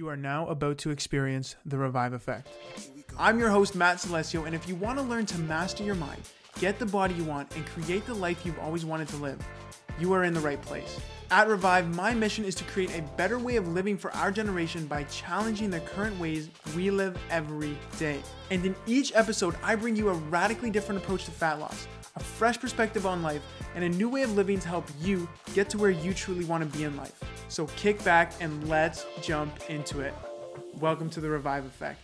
You are now about to experience the Revive Effect. I'm your host, Matt Celestio, and if you want to learn to master your mind, get the body you want, and create the life you've always wanted to live, you are in the right place. At Revive, my mission is to create a better way of living for our generation by challenging the current ways we live every day. And in each episode, I bring you a radically different approach to fat loss, a fresh perspective on life, and a new way of living to help you get to where you truly want to be in life. So kick back and let's jump into it. Welcome to the Revive Effect.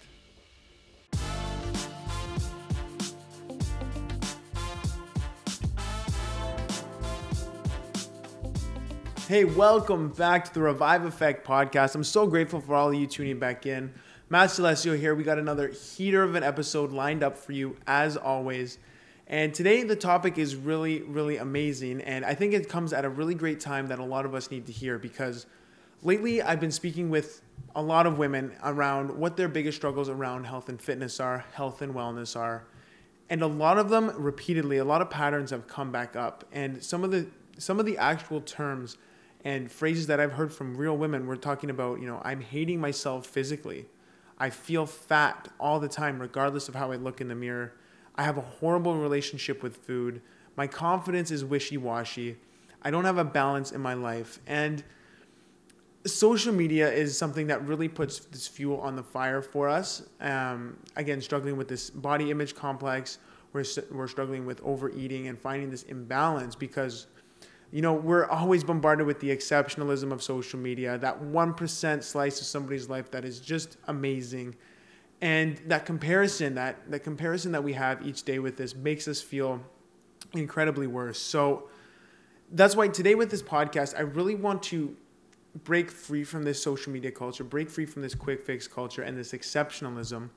Hey, welcome back to the Revive Effect podcast. I'm so grateful for all of you tuning back in. Matt Celestio here. We got another heater of an episode lined up for you, as always. And today, the topic is really, really amazing. And I think it comes at a really great time that a lot of us need to hear because lately I've been speaking with a lot of women around what their biggest struggles around health and fitness are, health and wellness are. And a lot of them repeatedly, a lot of patterns have come back up. And some of the some of the actual terms and phrases that I've heard from real women were talking about, you know, I'm hating myself physically. I feel fat all the time, regardless of how I look in the mirror. I have a horrible relationship with food. My confidence is wishy washy. I don't have a balance in my life. And social media is something that really puts this fuel on the fire for us. Um, again, struggling with this body image complex. We're, we're struggling with overeating and finding this imbalance because you know, we're always bombarded with the exceptionalism of social media, that 1% slice of somebody's life that is just amazing. And that comparison, that, that comparison that we have each day with this makes us feel incredibly worse. So that's why today with this podcast, I really want to break free from this social media culture, break free from this quick fix culture and this exceptionalism,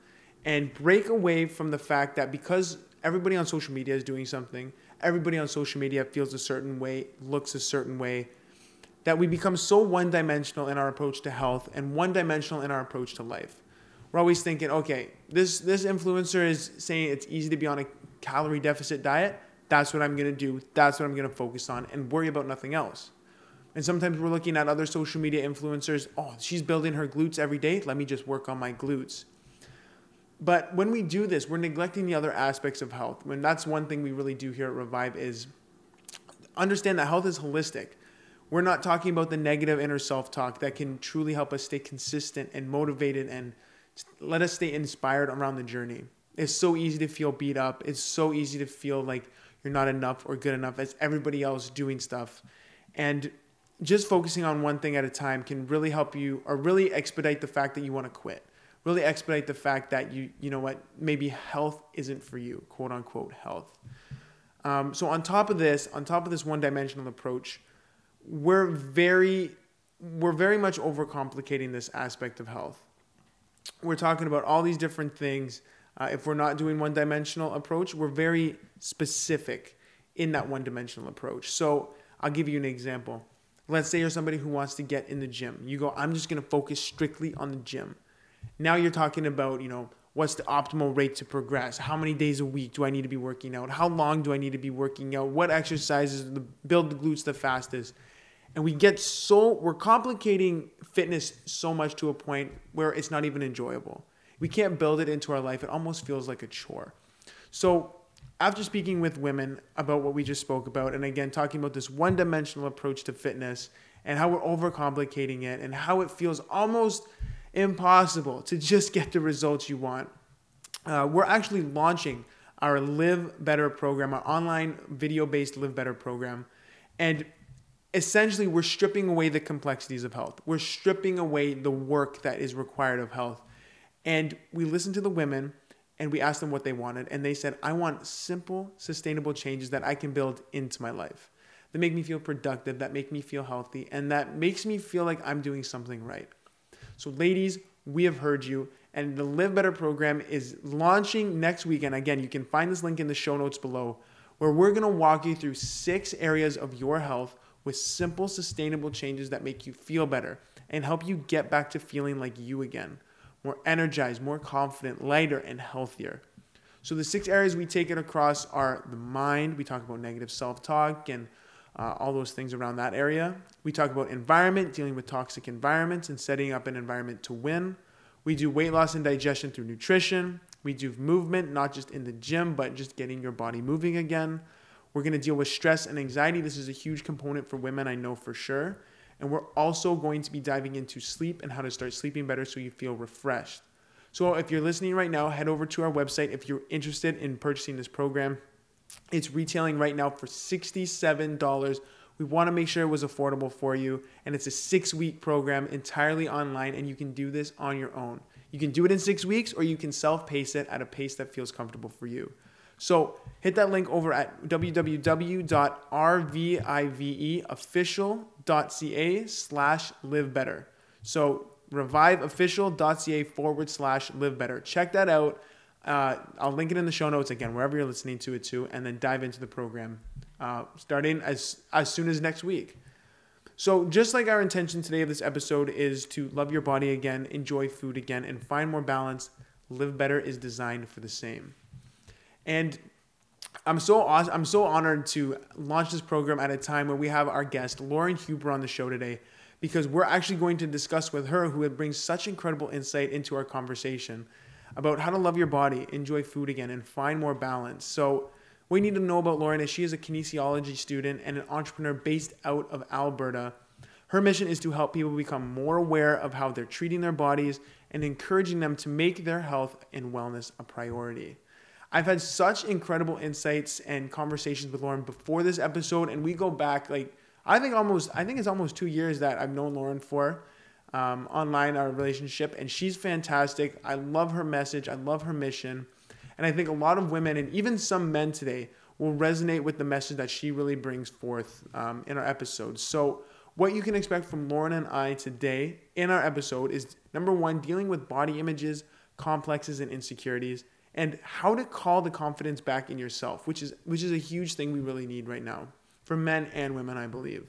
and break away from the fact that because everybody on social media is doing something, everybody on social media feels a certain way, looks a certain way, that we become so one dimensional in our approach to health and one dimensional in our approach to life. We're always thinking, okay, this, this influencer is saying it's easy to be on a calorie deficit diet. That's what I'm to do. That's what I'm to focus on and worry about nothing else. And sometimes we're looking at other social media influencers. Oh, she's building her glutes every day. Let me just work on my glutes. But when we do this, we're neglecting the other aspects of health. When that's one thing we really do here at Revive is understand that health is holistic. We're not talking about the negative inner self-talk that can truly help us stay consistent and motivated and let us stay inspired around the journey. It's so easy to feel beat up. It's so easy to feel like you're not enough or good enough as everybody else doing stuff. And just focusing on one thing at a time can really help you or really expedite the fact that you want to quit really expedite the fact that you you know what maybe health isn't for you quote unquote health um, so on top of this on top of this one dimensional approach we're very we're very much overcomplicating this aspect of health we're talking about all these different things uh, if we're not doing one dimensional approach we're very specific in that one dimensional approach so i'll give you an example let's say you're somebody who wants to get in the gym you go i'm just going to focus strictly on the gym now you're talking about, you know, what's the optimal rate to progress? How many days a week do I need to be working out? How long do I need to be working out? What exercises build the glutes the fastest? And we get so, we're complicating fitness so much to a point where it's not even enjoyable. We can't build it into our life. It almost feels like a chore. So, after speaking with women about what we just spoke about, and again, talking about this one dimensional approach to fitness and how we're overcomplicating it and how it feels almost impossible to just get the results you want. Uh, we're actually launching our Live Better program, our online video based Live Better program. And essentially, we're stripping away the complexities of health. We're stripping away the work that is required of health. And we listened to the women and we asked them what they wanted. And they said, I want simple, sustainable changes that I can build into my life, that make me feel productive, that make me feel healthy, and that makes me feel like I'm doing something right. So, ladies, we have heard you. And the Live Better program is launching next week. And again, you can find this link in the show notes below, where we're to walk you through six areas of your health with simple, sustainable changes that make you feel better and help you get back to feeling like you again more energized, more confident, lighter, and healthier. So, the six areas we take it across are the mind. We talk about negative self talk and uh, all those things around that area. We talk about environment, dealing with toxic environments, and setting up an environment to win. We do weight loss and digestion through nutrition. We do movement, not just in the gym, but just getting your body moving again. We're going to deal with stress and anxiety. This is a huge component for women, I know for sure. And we're also going to be diving into sleep and how to start sleeping better so you feel refreshed. So if you're listening right now, head over to our website if you're interested in purchasing this program. It's retailing right now for $67. We want to make sure it was affordable for you. And it's a six week program entirely online, and you can do this on your own. You can do it in six weeks, or you can self pace it at a pace that feels comfortable for you. So hit that link over at www.rviveofficial.ca slash live better. So reviveofficial.ca forward slash live better. Check that out. Uh, I'll link it in the show notes again, wherever you're listening to it to, and then dive into the program uh, starting as, as soon as next week. So, just like our intention today of this episode is to love your body again, enjoy food again, and find more balance, Live Better is designed for the same. And I'm so awesome, I'm so honored to launch this program at a time where we have our guest Lauryn Huber on the show today because we're actually going to discuss with her who brings such incredible insight into our conversation about how to love your body, enjoy food again, and find more balance. So, we need to know about Lauryn is she is a kinesiology student and an entrepreneur based out of Alberta. Her mission is to help people become more aware of how they're treating their bodies and encouraging them to make their health and wellness a priority. I've had such incredible insights and conversations with Lauryn before this episode, and we go back like I think almost I think it's almost two years that I've known Lauryn for um, online our relationship, and she's fantastic. I love her message. I love her mission, and I think a lot of women and even some men today will resonate with the message that she really brings forth um, in our episodes. So. What you can expect from Lauryn and I today in our episode is number one, dealing with body images, complexes, and insecurities and how to call the confidence back in yourself, which is which is a huge thing we really need right now for men and women, I believe.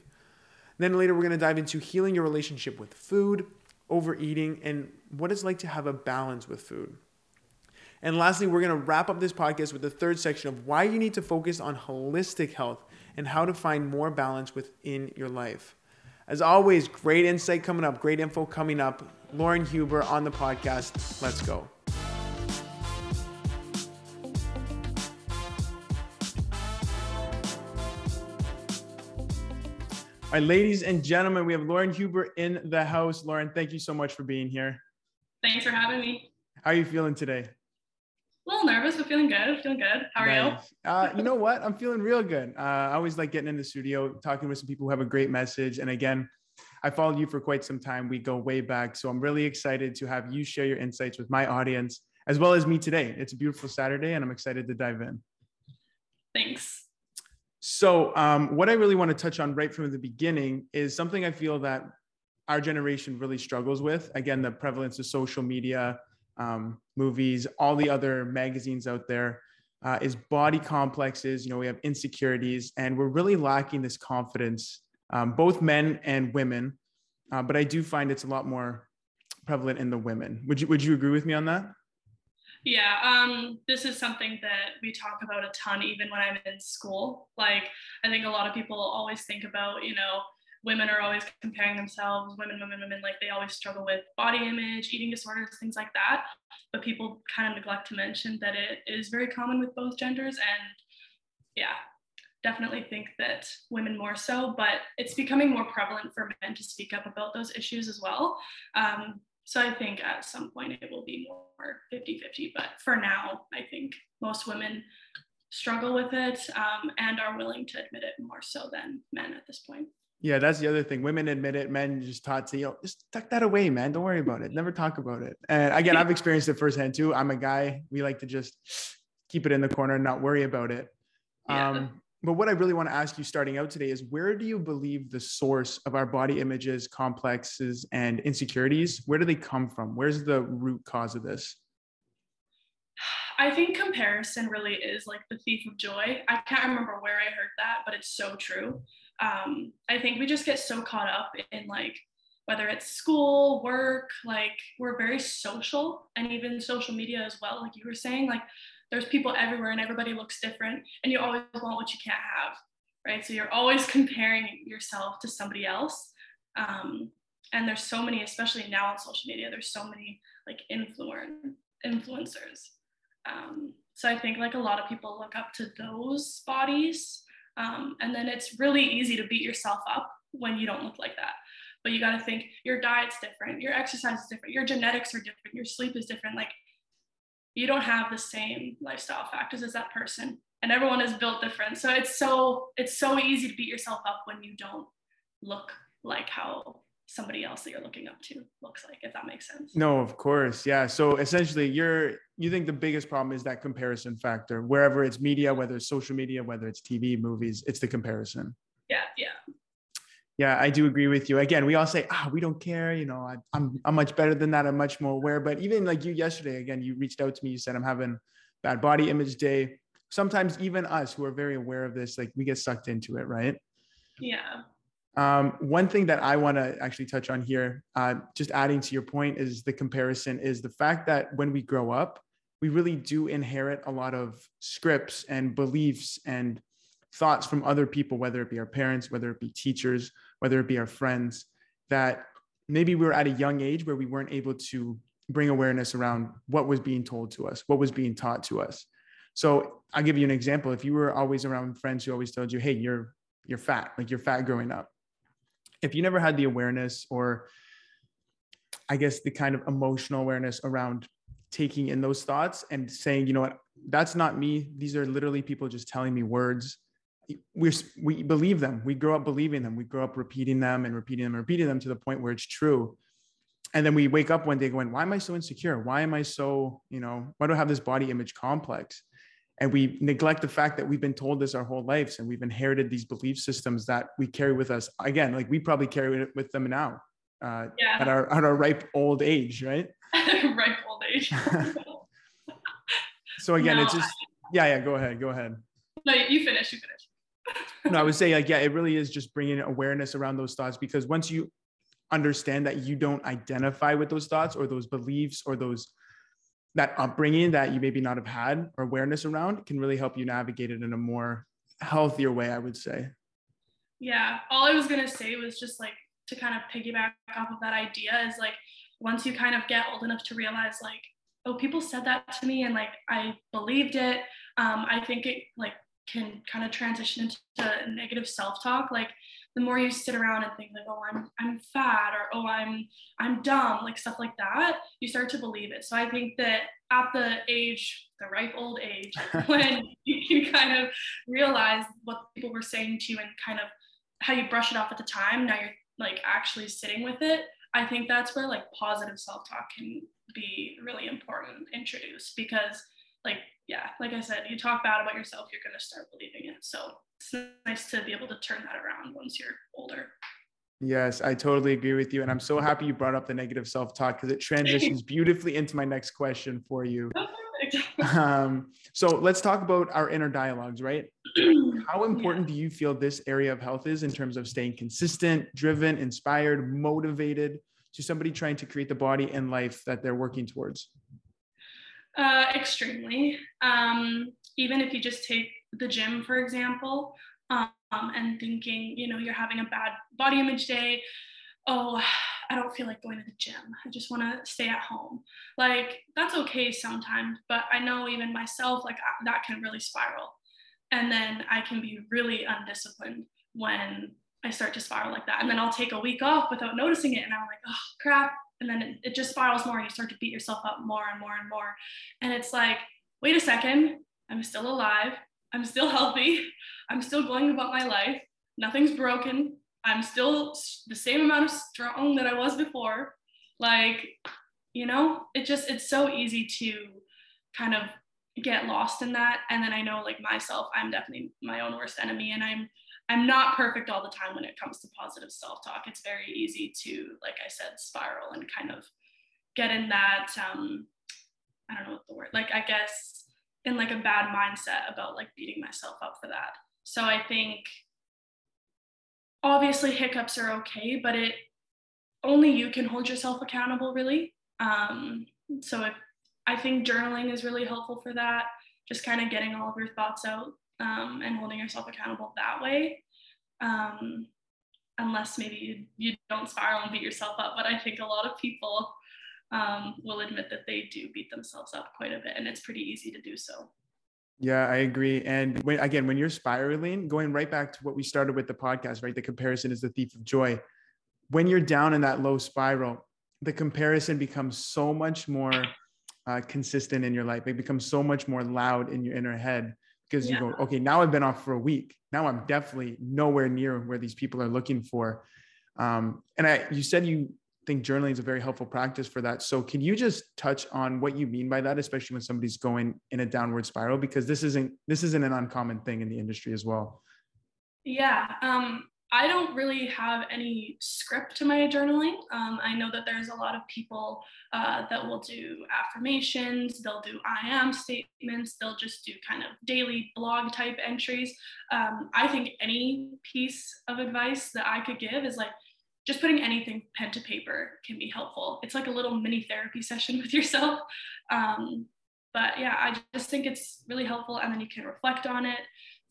Then later we're going to dive into healing your relationship with food, overeating, and what it's like to have a balance with food. And lastly, we're going to wrap up this podcast with the third section of why you need to focus on holistic health and how to find more balance within your life. As always, great insight coming up, great info coming up. Lauryn Huber on the podcast. Let's go. All right, ladies and gentlemen, we have Lauryn Huber in the house. Lauryn, thank you so much for being here. Thanks for having me. How are you feeling today? A little nervous, but feeling good. Feeling good. How are nice. you? Uh, you know what? I'm feeling real good. Uh, I always like getting in the studio, talking with some people who have a great message. And again, I followed you for quite some time. We go way back. So I'm really excited to have you share your insights with my audience as well as me today. It's a beautiful Saturday and I'm excited to dive in. Thanks. So, um, what I really want to touch on right from the beginning is something I feel that our generation really struggles with. Again, the prevalence of social media, um, movies, all the other magazines out there uh, is body complexes. You know, we have insecurities, and we're really lacking this confidence, um, both men and women. Uh, but I do find it's a lot more prevalent in the women. Would you Would you agree with me on that? Yeah, um, this is something that we talk about a ton, even when I'm in school. Like, I think a lot of people always think about, you know, women are always comparing themselves, women, women, women, like they always struggle with body image, eating disorders, things like that. But people kind of neglect to mention that it is very common with both genders. And yeah, definitely think that women more so, but it's becoming more prevalent for men to speak up about those issues as well. Um, so I think at some point it will be more 50 50. But for now, I think most women struggle with it um, and are willing to admit it more so than men at this point. Yeah, that's the other thing. Women admit it. Men just taught to, you know, just tuck that away, man. Don't worry about it. Never talk about it. And again, I've experienced it firsthand too. I'm a guy. We like to just keep it in the corner and not worry about it. Yeah. Um, but what I really want to ask you starting out today is where do you believe the source of our body images, complexes, and insecurities, where do they come from? Where's the root cause of this? I think comparison really is like the thief of joy. I can't remember where I heard that, but it's so true. Um, I think we just get so caught up in like whether it's school, work, like we're very social and even social media as well. Like you were saying, like there's people everywhere and everybody looks different and you always want what you can't have right? So you're always comparing yourself to somebody else. Um, and there's so many, especially now on social media, there's so many like influence influencers. Um, so I think like a lot of people look up to those bodies. Um, and then it's really easy to beat yourself up when you don't look like that. But you got to think your diet's different, your exercise is different, your genetics are different, your sleep is different. Like you don't have the same lifestyle factors as that person and everyone is built different. So it's so it's so easy to beat yourself up when you don't look like how somebody else that you're looking up to looks like if that makes sense. No of course. Yeah. So essentially you're you think the biggest problem is that comparison factor. Wherever it's media whether it's social media whether it's tv movies it's the comparison. Yeah yeah yeah i do agree with you. Again we all say ah we don't care you know I, I'm, I'm much better than that i'm much more aware. But even like you yesterday again you reached out to me you said i'm having bad body image day. Sometimes even us who are very aware of this like we get sucked into it right? Yeah. Um, one thing that i want to actually touch on here uh, just adding to your point is the comparison is the fact that when we grow up we really do inherit a lot of scripts and beliefs and thoughts from other people, whether it be our parents, whether it be teachers, whether it be our friends, that maybe we were at a young age where we weren't able to bring awareness around what was being told to us, what was being taught to us. So I'll give you an example. If you were always around friends who always told you, hey, you're you're fat, like you're fat growing up. If you never had the awareness or I guess the kind of emotional awareness around taking in those thoughts and saying, you know what, that's not me. These are literally people just telling me words we we believe them. We grow up believing them. We grow up repeating them and repeating them and repeating them to the point where it's true. And then we wake up one day going, why am I so insecure? Why am I so, you know, why do I have this body image complex? And we neglect the fact that we've been told this our whole lives and we've inherited these belief systems that we carry with us. Again, like we probably carry it with them now uh, yeah. at our at our ripe old age, right? ripe old age. so again, no, it's just yeah, yeah. Go ahead, go ahead. No, you finish. You finish no, I would say like, yeah, it really is just bringing awareness around those thoughts because once you understand that you don't identify with those thoughts or those beliefs or those that upbringing that you maybe not have had or awareness around can really help you navigate it in a more healthier way, I would say. Yeah. All I was going to say was just like to kind of piggyback off of that idea is like once you kind of get old enough to realize like, oh, people said that to me and like I believed it. Um, I think it like can kind of transition into negative self-talk like the more you sit around and think like oh i'm i'm fat or oh i'm i'm dumb like stuff like that you start to believe it. So i think that at the age the ripe old age when you can kind of realize what people were saying to you and kind of how you brush it off at the time now you're like actually sitting with it i think that's where like positive self-talk can be really important introduced because like yeah, like I said, you talk bad about yourself, you're going to start believing it. So it's nice to be able to turn that around once you're older. Yes, I totally agree with you. And I'm so happy you brought up the negative self talk because it transitions beautifully into my next question for you. um, so let's talk about our inner dialogues, right? How important yeah. do you feel this area of health is in terms of staying consistent, driven, inspired, motivated to somebody trying to create the body and life that they're working towards? Uh, extremely. Um, even if you just take the gym, for example, um, and thinking, you know, you're having a bad body image day. Oh, I don't feel like going to the gym. I just want to stay at home. Like, that's okay sometimes, but I know even myself, like, that can really spiral. And then I can be really undisciplined when I start to spiral like that. And then I'll take a week off without noticing it. And I'm like, oh, crap, and then it, it just spirals more and you start to beat yourself up more and more and more. And it's like wait a second i'm still alive i'm still healthy i'm still going about my life nothing's broken i'm still the same amount of strong that i was before. Like you know it just it's so easy to kind of get lost in that. And then i know like myself i'm definitely my own worst enemy and i'm I'm not perfect all the time when it comes to positive self talk. It's very easy to, like I said, spiral and kind of get in that, um, I don't know what the word, like, I guess, in like a bad mindset about like beating myself up for that. So I think obviously hiccups are okay, but it only you can hold yourself accountable, really. Um, so if, I think journaling is really helpful for that, just kind of getting all of your thoughts out um, and holding yourself accountable that way. Um, unless maybe you, you don't spiral and beat yourself up. But I think a lot of people um, will admit that they do beat themselves up quite a bit, and it's pretty easy to do so. Yeah, I agree. And when, again, when you're spiraling, going right back to what we started with the podcast, right? The comparison is the thief of joy. When you're down in that low spiral, the comparison becomes so much more uh, consistent in your life. It becomes so much more loud in your inner head because yeah. you go, okay, now I've been off for a week. Now I'm definitely nowhere near where these people are looking for. Um, and I, you said you think journaling is a very helpful practice for that. So can you just touch on what you mean by that, especially when somebody's going in a downward spiral? Because this isn't this isn't an uncommon thing in the industry as well. Yeah, um, I don't really have any script to my journaling. Um, I know that there's a lot of people uh, that will do affirmations, they'll do I am statements, they'll just do kind of daily blog type entries. Um, I think any piece of advice that I could give is like just putting anything pen to paper can be helpful. It's like a little mini therapy session with yourself. Um, but yeah, I just think it's really helpful. And then you can reflect on it,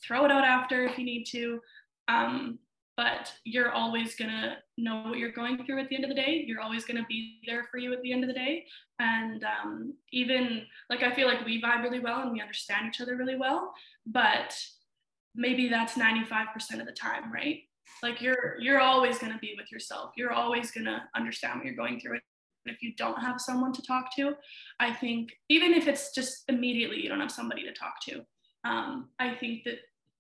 throw it out after if you need to. Um, but you're always going to know what you're going through at the end of the day. You're always going to be there for you at the end of the day. And um, even like I feel like we vibe really well and we understand each other really well, but maybe that's 95% of the time, right? Like you're you're always going to be with yourself. You're always going to understand what you're going through. And if you don't have someone to talk to, I think even if it's just immediately you don't have somebody to talk to, um, I think that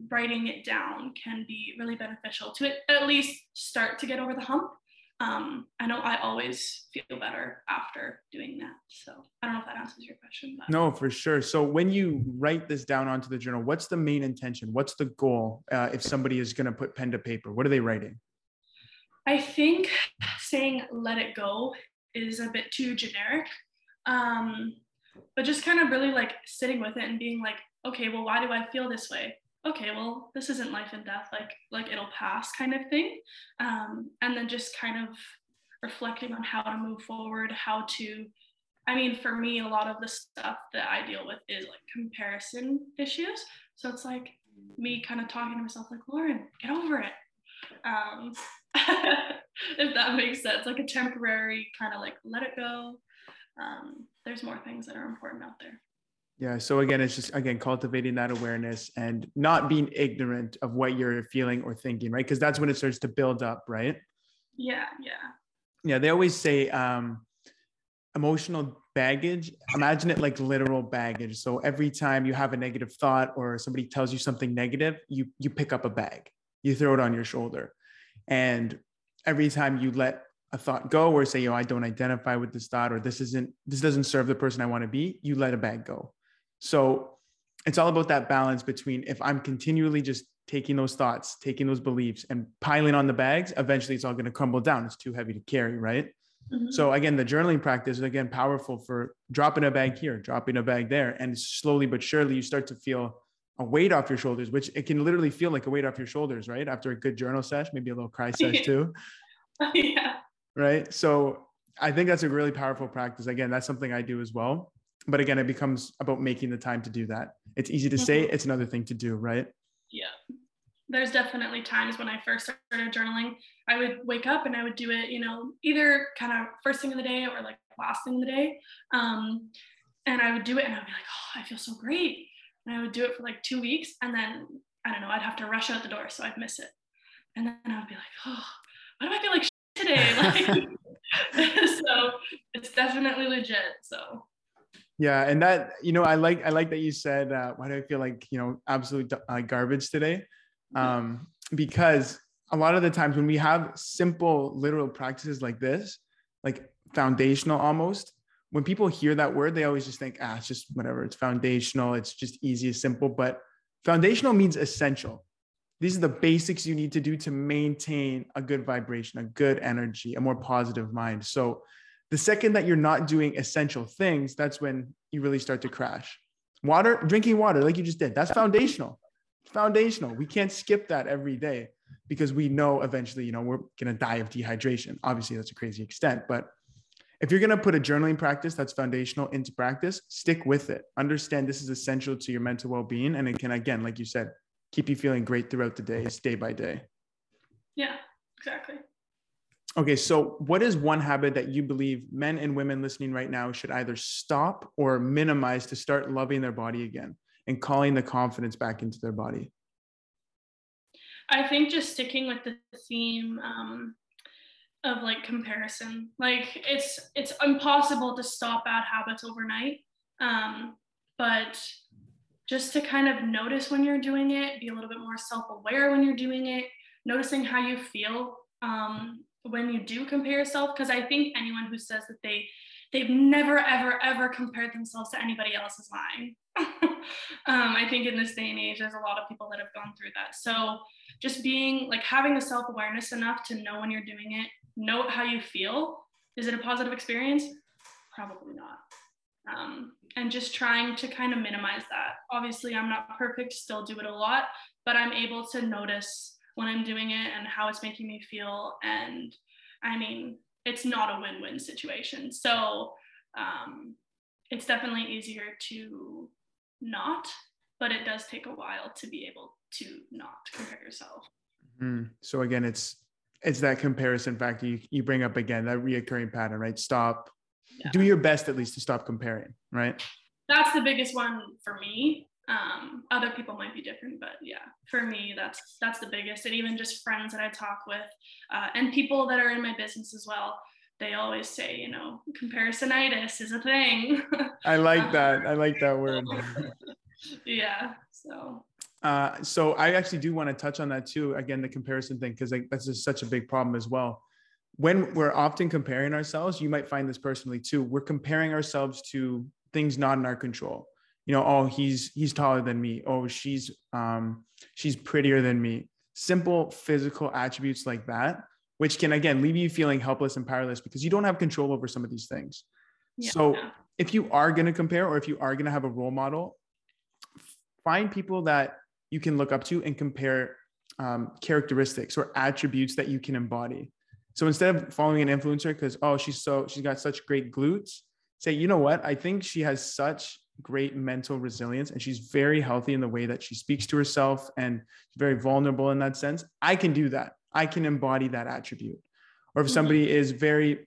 writing it down can be really beneficial to at least start to get over the hump. Um, I know I always feel better after doing that. So I don't know if that answers your question. But. No, for sure. So when you write this down onto the journal, what's the main intention? What's the goal uh, if somebody is going to put pen to paper? What are they writing? I think saying let it go is a bit too generic. Um, but just kind of really like sitting with it and being like, okay, well, why do I feel this way? Okay well this isn't life and death like like it'll pass kind of thing. Um, and then just kind of reflecting on how to move forward how to i mean for me a lot of the stuff that i deal with is like comparison issues. So it's like me kind of talking to myself like lauryn get over it. Um, if that makes sense like a temporary kind of like let it go. Um, there's more things that are important out there yeah. So again, it's just again cultivating that awareness and not being ignorant of what you're feeling or thinking, right? Because that's when it starts to build up, right? Yeah, yeah. Yeah. They always say um, emotional baggage. Imagine it like literal baggage. So every time you have a negative thought or somebody tells you something negative, you you pick up a bag, you throw it on your shoulder, and every time you let a thought go or say, "Yo, I don't identify with this thought," or "This isn't this doesn't serve the person I want to be," you let a bag go so it's all about that balance between if I'm continually just taking those thoughts, taking those beliefs and piling on the bags, eventually it's all going to crumble down. It's too heavy to carry, right? Mm-hmm. So again, the journaling practice is again powerful for dropping a bag here, dropping a bag there, and slowly but surely you start to feel a weight off your shoulders, which it can literally feel like a weight off your shoulders, right? After a good journal sesh, maybe a little cry sesh too. yeah. Right. So I think that's a really powerful practice. Again, that's something I do as well but again it becomes about making the time to do that. It's easy to say mm-hmm. it's another thing to do right? Yeah. There's definitely times when i first started journaling i would wake up and i would do it you know either kind of first thing of the day or like last thing of the day. Um, and i would do it and i'd be like oh i feel so great. And i would do it for like two weeks and then i don't know i'd have to rush out the door so i'd miss it. And then i would be like oh why do i feel like today? Like so it's definitely legit so yeah, and that you know, I like I like that you said, uh, "Why do I feel like you know absolute uh, garbage today?" Um, because a lot of the times when we have simple literal practices like this, like foundational almost, when people hear that word, they always just think, "Ah, it's just whatever. It's foundational. It's just easy, it's simple." But foundational means essential. These are the basics you need to do to maintain a good vibration, a good energy, a more positive mind. So the second that you're not doing essential things, that's when you really start to crash. Water, drinking water, like you just did, that's foundational. Foundational. We can't skip that every day because we know eventually, you know, we're going to die of dehydration. Obviously, that's a crazy extent, but if you're going to put a journaling practice that's foundational into practice, stick with it. Understand this is essential to your mental well being. And it can, again, like you said, keep you feeling great throughout the days, day by day. Yeah, exactly. Okay, so what is one habit that you believe men and women listening right now should either stop or minimize to start loving their body again and calling the confidence back into their body? I think just sticking with the theme um, of like comparison. Like it's it's impossible to stop bad habits overnight. Um, but just to kind of notice when you're doing it, be a little bit more self-aware when you're doing it, noticing how you feel um, when you do compare yourself. Because I think anyone who says that they they've never ever ever compared themselves to anybody else is lying. um, I think in this day and age, there's a lot of people that have gone through that. So just being like having the self-awareness enough to know when you're doing it note how you feel. Is it a positive experience? Probably not. Um, and just trying to kind of minimize that. Obviously, I'm not perfect, still do it a lot, but I'm able to notice when I'm doing it and how it's making me feel. And I mean, it's not a win win situation. So um, it's definitely easier to not, but it does take a while to be able to not compare yourself. Mm-hmm. So again, it's it's that comparison factor you, you bring up again, that reoccurring pattern, right? Stop, yeah. do your best at least to stop comparing, right? That's the biggest one for me. Um, other people might be different, but yeah, for me, that's that's the biggest. And even just friends that I talk with, uh, and people that are in my business as well, they always say, you know, comparisonitis is a thing. I like that. I like that word. yeah. So uh, so I actually do want to touch on that too. Again, the comparison thing, because like, that's just such a big problem as well. When we're often comparing ourselves, you might find this personally too. We're comparing ourselves to things not in our control. You know, oh, he's he's taller than me. Oh, she's um, she's prettier than me. Simple physical attributes like that, which can again leave you feeling helpless and powerless because you don't have control over some of these things. Yeah. So if you are going to compare, or if you are going to have a role model, find people that you can look up to and compare um, characteristics or attributes that you can embody. So instead of following an influencer because oh she's so she's got such great glutes, say you know what I think she has such great mental resilience and she's very healthy in the way that she speaks to herself and very vulnerable in that sense. I can do that. I can embody that attribute. Or if mm-hmm. somebody is very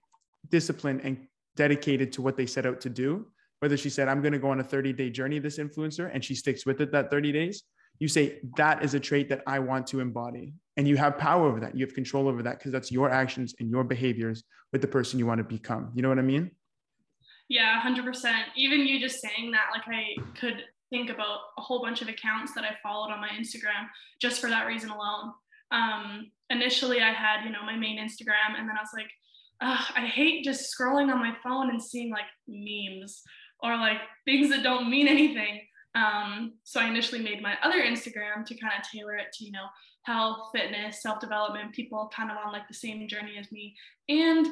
disciplined and dedicated to what they set out to do, whether she said I'm going to go on a 30 day journey this influencer and she sticks with it that 30 days you say that is a trait that I want to embody. And you have power over that. You have control over that because that's your actions and your behaviors with the person you want to become. You know what I mean? Yeah, 100%. Even you just saying that, like I could think about a whole bunch of accounts that I followed on my Instagram just for that reason alone. Um, initially, I had, you know, my main Instagram, and then I was like, I hate just scrolling on my phone and seeing like memes or like things that don't mean anything. Um, so I initially made my other Instagram to kind of tailor it to, you know, health, fitness, self-development, people kind of on like the same journey as me, and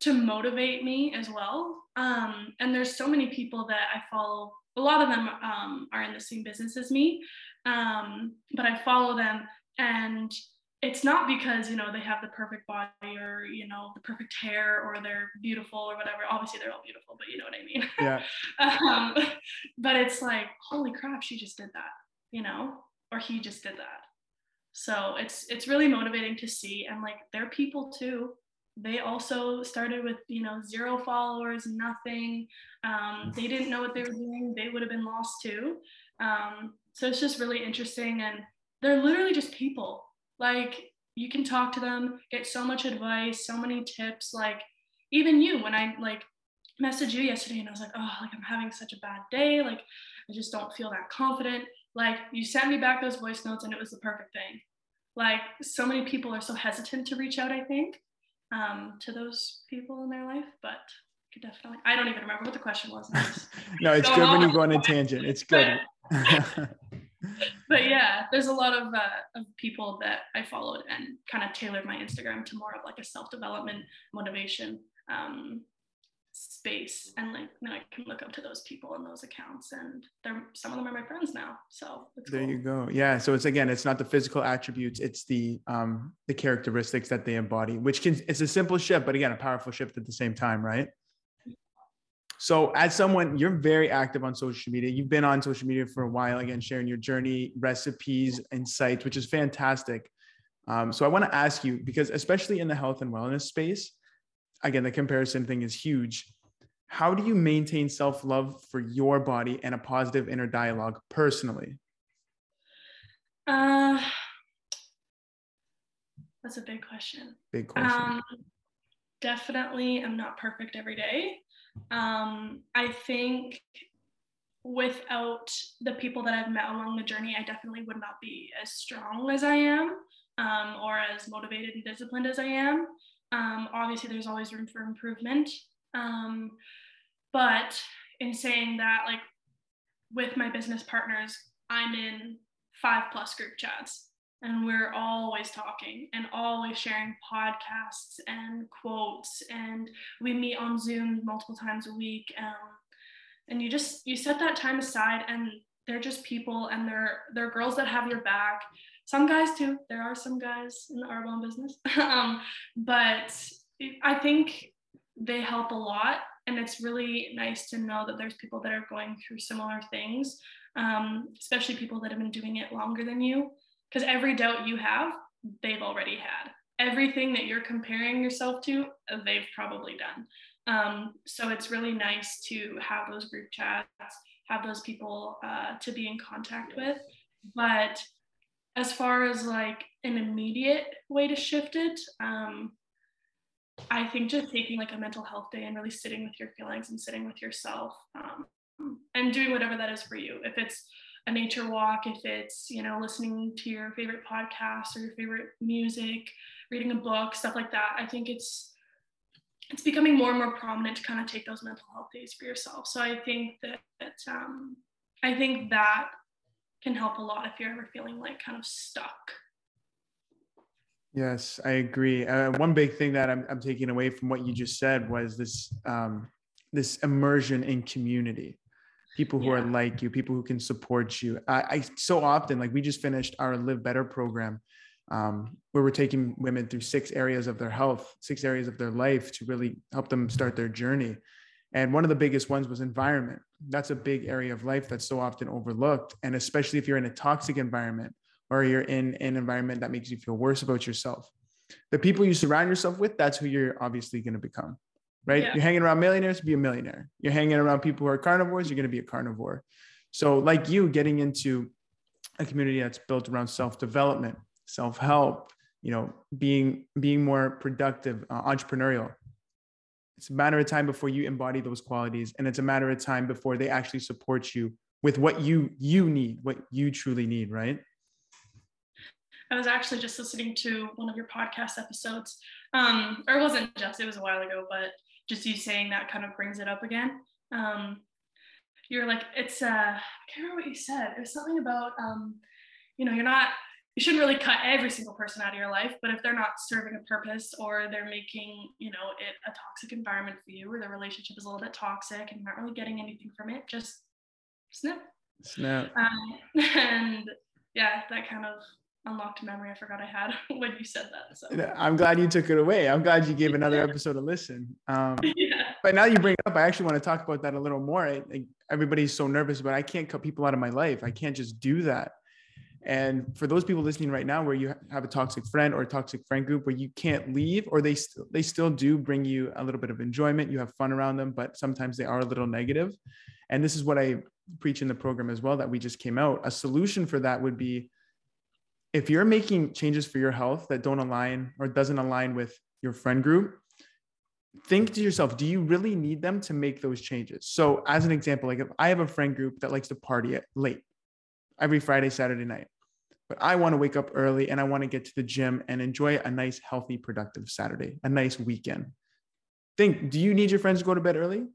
to motivate me as well. Um, and there's so many people that I follow. A lot of them um, are in the same business as me, um, but I follow them and it's not because you know they have the perfect body or you know the perfect hair or they're beautiful or whatever. Obviously they're all beautiful but you know what i mean. Yeah. Um, but it's like holy crap she just did that you know or he just did that. So it's it's really motivating to see and like they're people too they also started with you know zero followers nothing um, they didn't know what they were doing they would have been lost too um, so it's just really interesting and they're literally just people like you can talk to them, get so much advice, so many tips. Like even you, when I like messaged you yesterday and I was like, oh, like I'm having such a bad day. Like I just don't feel that confident. Like you sent me back those voice notes and it was the perfect thing. Like so many people are so hesitant to reach out, I think, um, to those people in their life, but could definitely, I don't even remember what the question was. no, it's good when you go on a tangent. It's good. but yeah, there's a lot of, uh, of people that I followed and kind of tailored my Instagram to more of like a self development motivation um, space. And like now I can look up to those people and those accounts, and they're some of them are my friends now. So there cool. you go. Yeah. So it's again, it's not the physical attributes; it's the um, the characteristics that they embody, which can it's a simple shift, but again, a powerful shift at the same time, right? So, as someone, you're very active on social media. You've been on social media for a while, again, sharing your journey, recipes, and insights, which is fantastic. Um, so, I want to ask you because, especially in the health and wellness space, again, the comparison thing is huge. How do you maintain self love for your body and a positive inner dialogue personally? Uh, that's a big question. Big question. Um, definitely, I'm not perfect every day. Um, I think without the people that I've met along the journey, I definitely would not be as strong as I am um, or as motivated and disciplined as I am. Um, obviously, there's always room for improvement. Um, but in saying that, like with my business partners, I'm in five plus group chats and we're always talking and always sharing podcasts and quotes and we meet on zoom multiple times a week um, and you just you set that time aside and they're just people and they're they're girls that have your back some guys too there are some guys in the arbonne business um, but i think they help a lot and it's really nice to know that there's people that are going through similar things um, especially people that have been doing it longer than you because every doubt you have, they've already had. Everything that you're comparing yourself to, they've probably done. Um, so it's really nice to have those group chats, have those people uh, to be in contact with. But as far as like an immediate way to shift it, um, I think just taking like a mental health day and really sitting with your feelings and sitting with yourself um, and doing whatever that is for you. If it's a nature walk, if it's, you know, listening to your favorite podcast or your favorite music, reading a book, stuff like that. I think it's it's becoming more and more prominent to kind of take those mental health days for yourself. So I think that, that um, I think that can help a lot if you're ever feeling like kind of stuck. Yes, I agree. Uh, one big thing that I'm, I'm taking away from what you just said was this um, this immersion in community people who yeah. are like you, people who can support you. I, I, so often like we just finished our Live Better program, um, where we're taking women through six areas of their health, six areas of their life to really help them start their journey. And one of the biggest ones was environment. That's a big area of life that's so often overlooked, and especially if you're in a toxic environment or you're in an environment that makes you feel worse about yourself. The people you surround yourself with, that's who you're obviously going to become right? Yeah. You're hanging around millionaires, be a millionaire. You're hanging around people who are carnivores, you're going to be a carnivore. So, like you, getting into a community that's built around self-development, self-help, you know, being being more productive, uh, entrepreneurial. It's a matter of time before you embody those qualities, and it's a matter of time before they actually support you with what you you need, what you truly need, right? I was actually just listening to one of your podcast episodes, um, or it wasn't just; it was a while ago, but just you saying that kind of brings it up again. Um, you're like, it's, uh, I can't remember what you said. It was something about, um, you know, you're not, you shouldn't really cut every single person out of your life, but if they're not serving a purpose or they're making, you know, it a toxic environment for you or the relationship is a little bit toxic and you're not really getting anything from it, just snip. Snap. Um, and yeah, that kind of unlocked memory I forgot I had when you said that. So I'm glad you took it away. I'm glad you gave another episode a listen. Um, yeah. But now you bring it up, I actually want to talk about that a little more. I, I, everybody's so nervous, but I can't cut people out of my life. I can't just do that. And for those people listening right now, where you have a toxic friend or a toxic friend group where you can't leave, or they st- they still do bring you a little bit of enjoyment, you have fun around them, but sometimes they are a little negative. And this is what I preach in the program as well that we just came out. A solution for that would be if you're making changes for your health that don't align or doesn't align with your friend group, think to yourself, do you really need them to make those changes? So, as an example, like if I have a friend group that likes to party at late every Friday, Saturday night, but I want to wake up early and I want to get to the gym and enjoy a nice, healthy, productive Saturday, a nice weekend. Think, do you need your friends to go to bed early?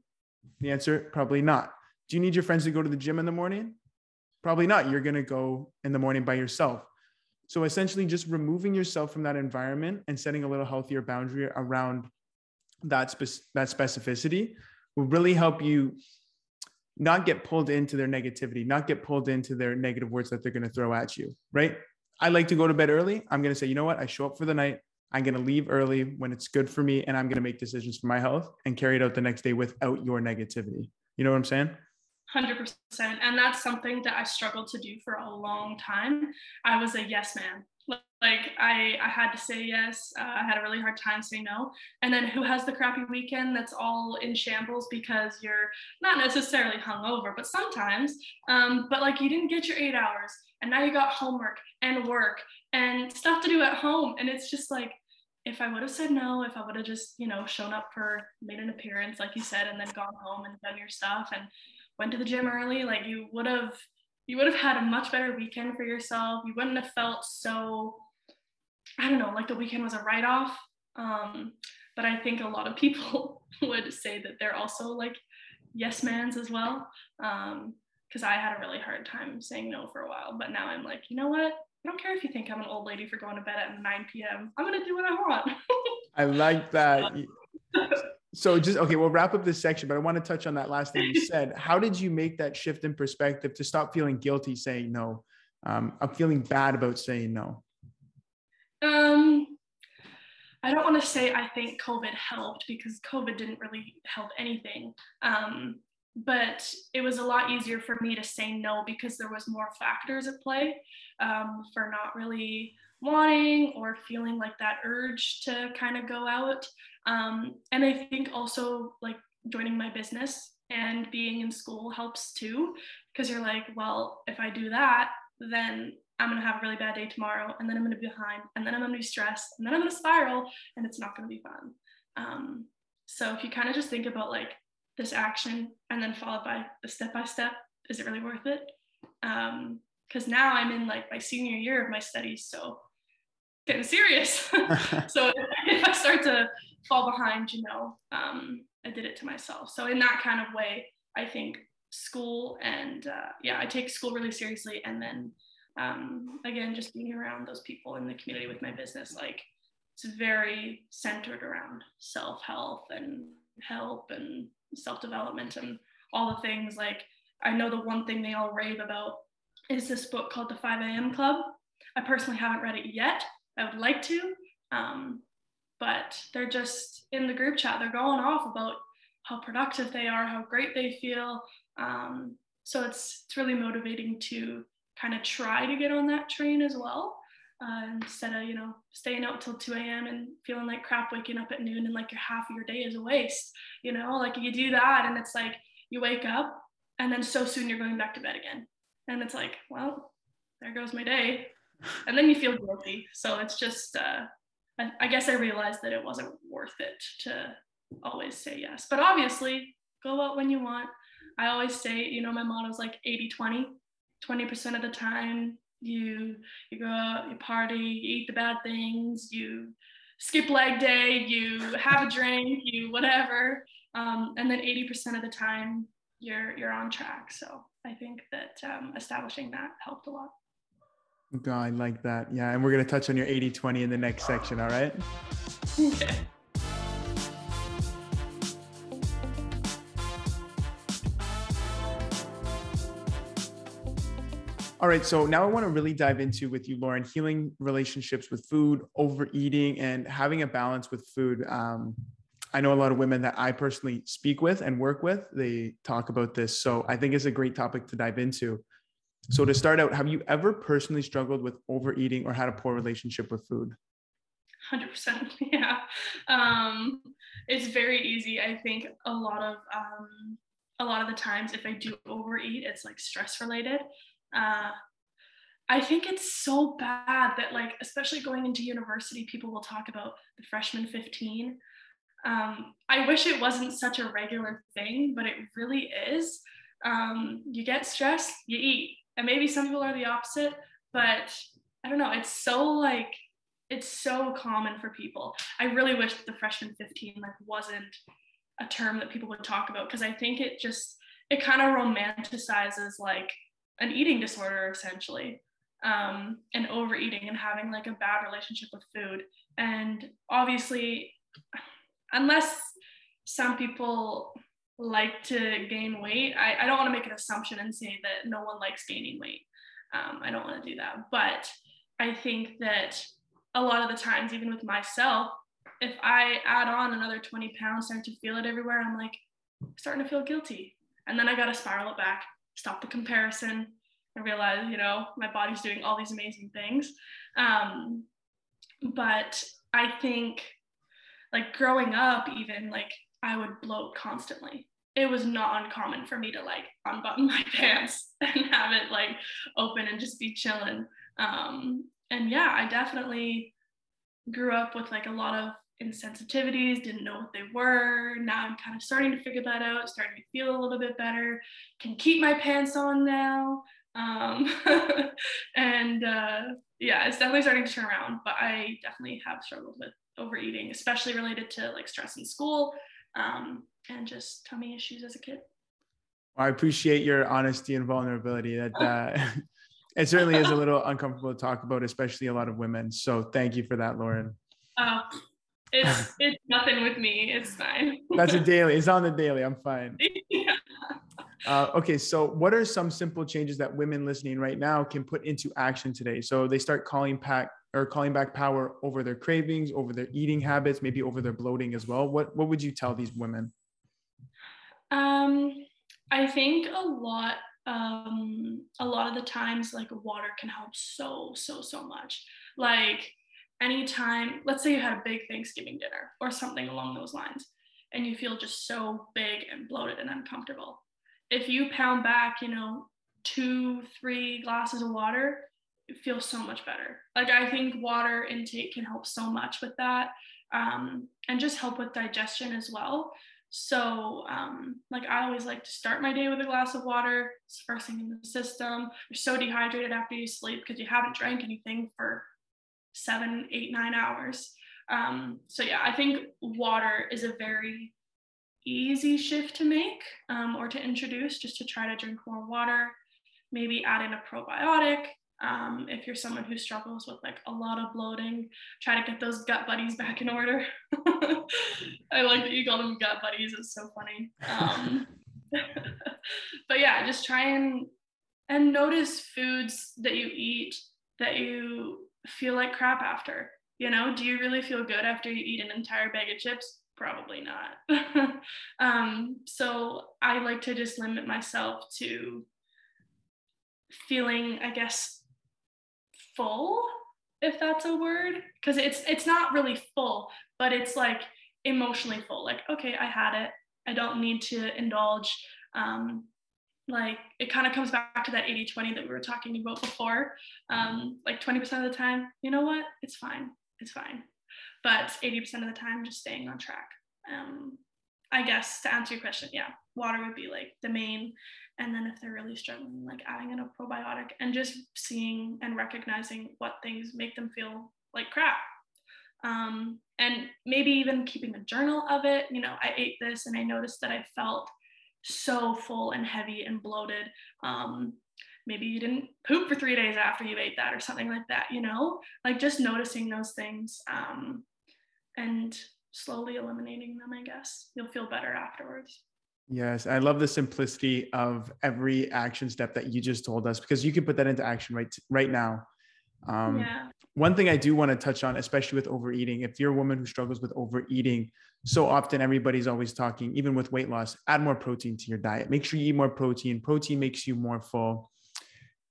The answer, probably not. Do you need your friends to go to the gym in the morning? Probably not. You're going to go in the morning by yourself. So essentially, just removing yourself from that environment and setting a little healthier boundary around that spe- that specificity will really help you not get pulled into their negativity, not get pulled into their negative words that they're going to throw at you. Right? I like to go to bed early. I'm going to say, you know what? I show up for the night. I'm going to leave early when it's good for me and I'm going to make decisions for my health and carry it out the next day without your negativity. You know what I'm saying? 100%. And that's something that I struggled to do for a long time. I was a yes man. Like I, I had to say yes. Uh, I had a really hard time saying no. And then who has the crappy weekend that's all in shambles because you're not necessarily hungover, but sometimes. Um, but like you didn't get your eight hours, and now you got homework and work and stuff to do at home, and it's just like if I would have said no, if I would have just, you know, shown up for made an appearance, like you said, and then gone home and done your stuff and went to the gym early, like you would have you would have had a much better weekend for yourself. You wouldn't have felt so, I don't know, like the weekend was a write-off. Um, but I think a lot of people would say that they're also like yes mans as well. Um, because I had a really hard time saying no for a while, but now I'm like, you know what? I don't care if you think I'm an old lady for going to bed at 9 p.m. I'm gonna do what I want. I like that. so just okay, we'll wrap up this section, but I want to touch on that last thing you said. How did you make that shift in perspective to stop feeling guilty saying no? Um, I'm feeling bad about saying no. Um, I don't want to say I think COVID helped because COVID didn't really help anything. Um, but it was a lot easier for me to say no because there was more factors at play um, for not really wanting or feeling like that urge to kind of go out um, and i think also like joining my business and being in school helps too because you're like well if i do that then i'm going to have a really bad day tomorrow and then i'm going to be behind and then i'm going to be stressed and then i'm going to spiral and it's not going to be fun. Um, so if you kind of just think about like this action and then followed by the step by step is it really worth it? Because um, now i'm in like my senior year of my studies so getting serious. So if i start to fall behind you know um, i did it to myself so in that kind of way i think school and uh, yeah i take school really seriously and then um, again just being around those people in the community with my business like it's very centered around self-health and help and self development and all the things. Like, I know the one thing they all rave about is this book called The 5 a.m. Club. I personally haven't read it yet. I would like to. Um, but they're just in the group chat, they're going off about how productive they are, how great they feel. Um, so it's, it's really motivating to kind of try to get on that train as well uh, instead of you know staying out till 2 a.m and feeling like crap waking up at noon and like your half of your day is a waste you know? Like you do that and it's like you wake up and then so soon you're going back to bed again. And it's like well there goes my day. And then you feel guilty. So it's just uh, I, I guess i realized that it wasn't worth it to always say yes but obviously go out when you want i always say you know my motto is like 80 20 20% of the time you you go out, you party, you eat the bad things, you skip leg day, you have a drink, you whatever, um, and then 80% of the time you're you're on track. So I think that um, establishing that helped a lot. God, I like that. Yeah, and we're gonna touch on your 80-20 in the next section. All right. Okay. All right, so now I want to really dive into with you, Lauryn, healing relationships with food, overeating, and having a balance with food. Um, I know a lot of women that I personally speak with and work with, they talk about this. So I think it's a great topic to dive into. So to start out, have you ever personally struggled with overeating or had a poor relationship with food? 100% yeah um, it's very easy i think a lot of um, a lot of the times if i do overeat it's like stress related uh, I think it's so bad that, like, especially going into university, people will talk about the freshman 15. Um, I wish it wasn't such a regular thing, but it really is. Um, you get stressed, you eat. And maybe some people are the opposite, but I don't know. It's so like, it's so common for people. I really wish the freshman 15 like wasn't a term that people would talk about because I think it just, it kind of romanticizes like an eating disorder essentially um, and overeating and having like a bad relationship with food and obviously unless some people like to gain weight i, I don't want to make an assumption and say that no one likes gaining weight um, i don't want to do that but i think that a lot of the times, even with myself, if I add on another 20 pounds, start to feel it everywhere, I'm like starting to feel guilty. And then I got to spiral it back, stop the comparison, and realize, you know, my body's doing all these amazing things. Um, but I think like growing up, even like I would bloat constantly. It was not uncommon for me to like unbutton my pants and have it like open and just be chilling. Um, and yeah, I definitely grew up with like a lot of insensitivities, didn't know what they were. Now I'm kind of starting to figure that out, starting to feel a little bit better, can keep my pants on now. Um, and uh, yeah, it's definitely starting to turn around, but I definitely have struggled with overeating, especially related to like stress in school um, and just tummy issues as a kid. I appreciate your honesty and vulnerability. That uh, it certainly is a little uncomfortable to talk about, especially a lot of women. So thank you for that, Lauryn. Oh, it's it's nothing with me. It's fine. That's a daily. It's on the daily. I'm fine. yeah. Uh, okay, so what are some simple changes that women listening right now can put into action today? So they start calling back or calling back power over their cravings, over their eating habits, maybe over their bloating as well. What what would you tell these women? Um, I think a lot um a lot of the times like water can help so so so much like anytime let's say you had a big thanksgiving dinner or something along those lines and you feel just so big and bloated and uncomfortable if you pound back you know two three glasses of water it feels so much better like i think water intake can help so much with that um, and just help with digestion as well so, um, like, I always like to start my day with a glass of water. It's first thing in the system. You're so dehydrated after you sleep because you haven't drank anything for seven, eight, nine hours. Um, so, yeah, I think water is a very easy shift to make um, or to introduce just to try to drink more water. Maybe add in a probiotic um, if you're someone who struggles with like a lot of bloating, try to get those gut buddies back in order. I like that you call them gut buddies. It's so funny. Um, but yeah, just try and and notice foods that you eat that you feel like crap after. You know, do you really feel good after you eat an entire bag of chips? Probably not. um, so I like to just limit myself to feeling, I guess, full if that's a word because it's it's not really full but it's like emotionally full like okay i had it. I don't need to indulge. Um like it kind of comes back to that 80 20 that we were talking about before. Um like 20% of the time you know what? It's fine. It's fine. But 80% of the time just staying on track. Um i guess to answer your question yeah water would be like the main and then if they're really struggling like adding in a probiotic and just seeing and recognizing what things make them feel like crap. Um, and maybe even keeping a journal of it. You know i ate this and i noticed that i felt so full and heavy and bloated. Um, maybe you didn't poop for three days after you ate that or something like that you know? Like just noticing those things um, and slowly eliminating them i guess. You'll feel better afterwards Yes, I love the simplicity of every action step that you just told us because you can put that into action right right now. Um, yeah. One thing I do want to touch on, especially with overeating, if you're a woman who struggles with overeating, so often everybody's always talking, even with weight loss, add more protein to your diet. Make sure you eat more protein. Protein makes you more full,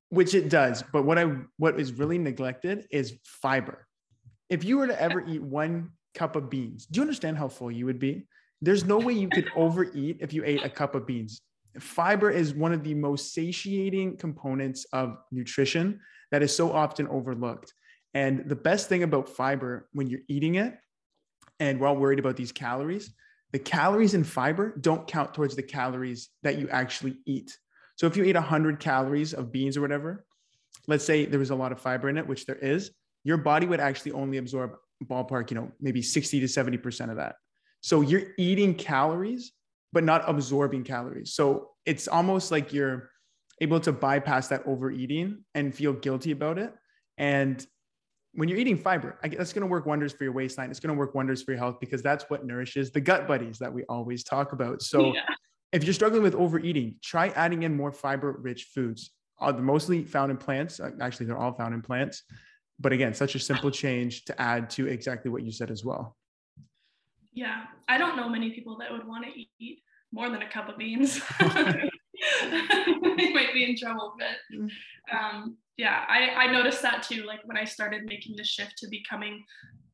which it does. But what I what is really neglected is fiber. If you were to ever eat one cup of beans, do you understand how full you would be? There's no way you could overeat if you ate a cup of beans. Fiber is one of the most satiating components of nutrition that is so often overlooked. And the best thing about fiber when you're eating it, and we're all worried about these calories, the calories in fiber don't count towards the calories that you actually eat. So if you eat 100 calories of beans or whatever, let's say there was a lot of fiber in it, which there is, your body would actually only absorb ballpark, you know, maybe 60 to 70% of that. So you're eating calories, but not absorbing calories. So it's almost like you're able to bypass that overeating and feel guilty about it. And when you're eating fiber, that's going to work wonders for your waistline. It's going to work wonders for your health because that's what nourishes the gut buddies that we always talk about. So yeah. if you're struggling with overeating, try adding in more fiber rich foods. Uh, mostly found in plants. Uh, actually, they're all found in plants. but again, such a simple change to add to exactly what you said as well. Yeah, I don't know many people that would want to eat more than a cup of beans. they might be in trouble, but mm. um, yeah, I, I noticed that too. Like when I started making the shift to becoming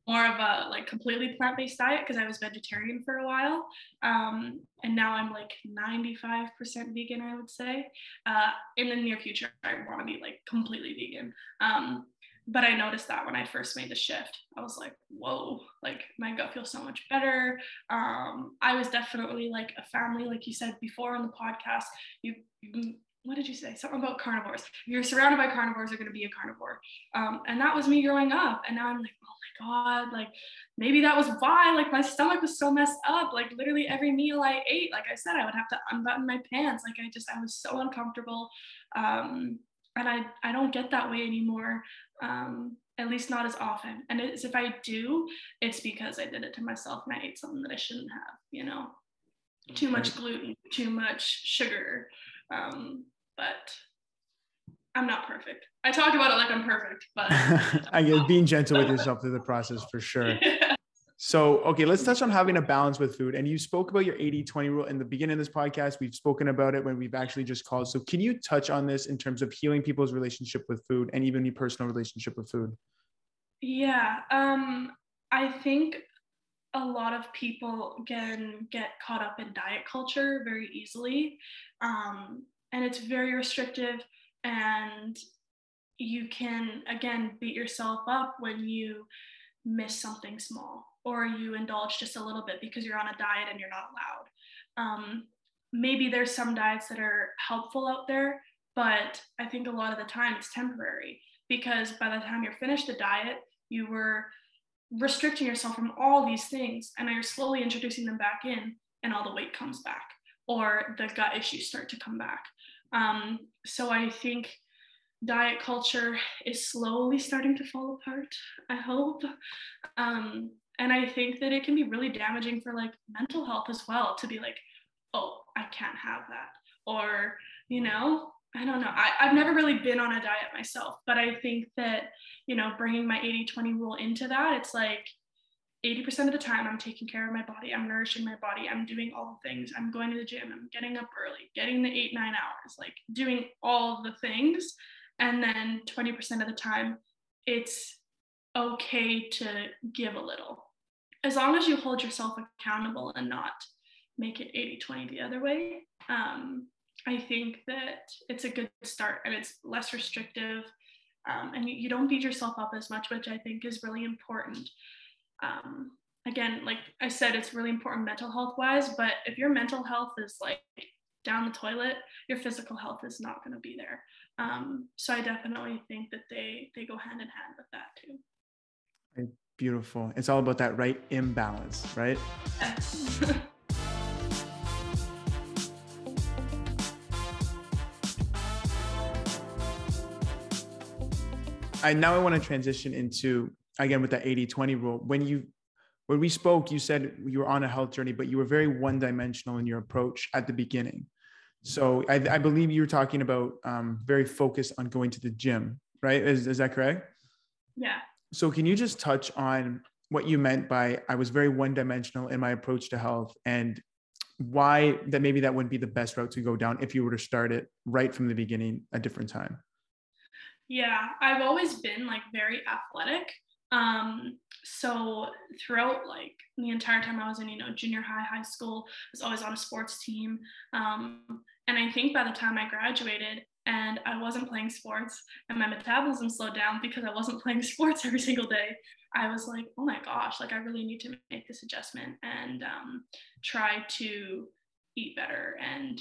more of a like completely plant-based diet because I was vegetarian for a while, um, and now I'm like 95% vegan. I would say. Uh, in the near future, I want to be like completely vegan. Um, but I noticed that when I first made the shift, I was like, whoa, like my gut feels so much better. Um, I was definitely like a family, like you said before on the podcast. You, you what did you say? Something about carnivores. You're surrounded by carnivores, you're going to be a carnivore. Um, and that was me growing up. And now I'm like, oh my God, like maybe that was why, like my stomach was so messed up. Like literally every meal I ate, like I said, I would have to unbutton my pants. Like I just, I was so uncomfortable. Um, and I, I don't get that way anymore. Um, at least not as often. And it's, if I do, it's because I did it to myself and I ate something that I shouldn't have, you know, too much gluten, too much sugar, um, but I'm not perfect. I talk about it like I'm perfect, but I get being gentle with yourself through the process for sure. So, okay, let's touch on having a balance with food. And you spoke about your 80 20 rule in the beginning of this podcast. We've spoken about it when we've actually just called. So, can you touch on this in terms of healing people's relationship with food and even your personal relationship with food? Yeah, um, I think a lot of people can get caught up in diet culture very easily. Um, and it's very restrictive and you can again beat yourself up when you miss something small or you indulge just a little bit because you're on a diet and you're not allowed um, maybe there's some diets that are helpful out there but i think a lot of the time it's temporary because by the time you're finished the diet you were restricting yourself from all these things and you're slowly introducing them back in and all the weight comes back or the gut issues start to come back um, so I think diet culture is slowly starting to fall apart, I hope. Um, and I think that it can be really damaging for like mental health as well to be like, oh, I can't have that. Or, you mm. know, I don't know. I, I've never really been on a diet myself, but I think that, you know, bringing my 80 20 rule into that, it's like, 80% of the time I'm taking care of my body, I'm nourishing my body, I'm doing all the things, I'm going to the gym, I'm getting up early, getting the eight, nine hours, like doing all the things. And then 20% of the time, it's okay to give a little. As long as you hold yourself accountable and not make it 80 20 the other way, um, I think that it's a good start and it's less restrictive. Um, and you, you don't beat yourself up as much, which I think is really important um, again, like I said, it's really important mental health wise, but if your mental health is like down the toilet, your physical health is not going to be there. Um, so I definitely think that they they go hand in hand with that too. Beautiful. It's all about that right imbalance, right? I now I want to transition into again with that 80 20 rule. When you when we spoke you said you were on a health journey but you were very one dimensional in your approach at the beginning. So i, I believe you were talking about um, very focused on going to the gym right? Is, is that correct? Yeah so can you just touch on what you meant by i was very one dimensional in my approach to health and why that maybe that wouldn't be the best route to go down if you were to start it right from the beginning a different time yeah i've always been like very athletic um, so throughout like the entire time I was in, you know, junior high, high school, I was always on a sports team. Um, and I think by the time I graduated and I wasn't playing sports and my metabolism slowed down because I wasn't playing sports every single day, I was like, oh my gosh, like I really need to make this adjustment and um, try to eat better and